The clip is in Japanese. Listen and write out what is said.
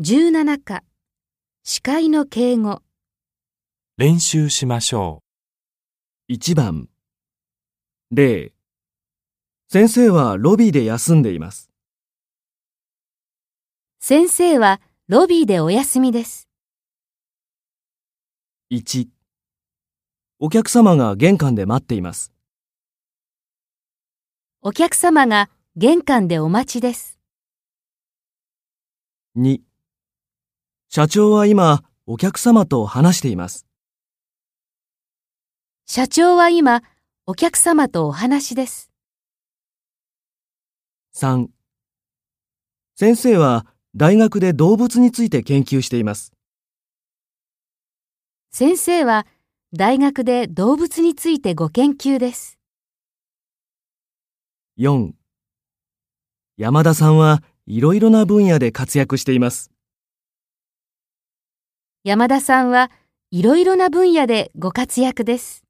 17課司会の敬語練習しましょ1番例先生はロビーで休んでいます。先生はロビーでお休みです。1お客様が玄関で待っています。お客様が玄関でお待ちです。2社長は今お客様と話しています。社長は今お客様とお話です。3先生は大学で動物について研究しています。先生は大学で動物についてご研究です。4山田さんはいろいろな分野で活躍しています。山田さんはいろいろな分野でご活躍です。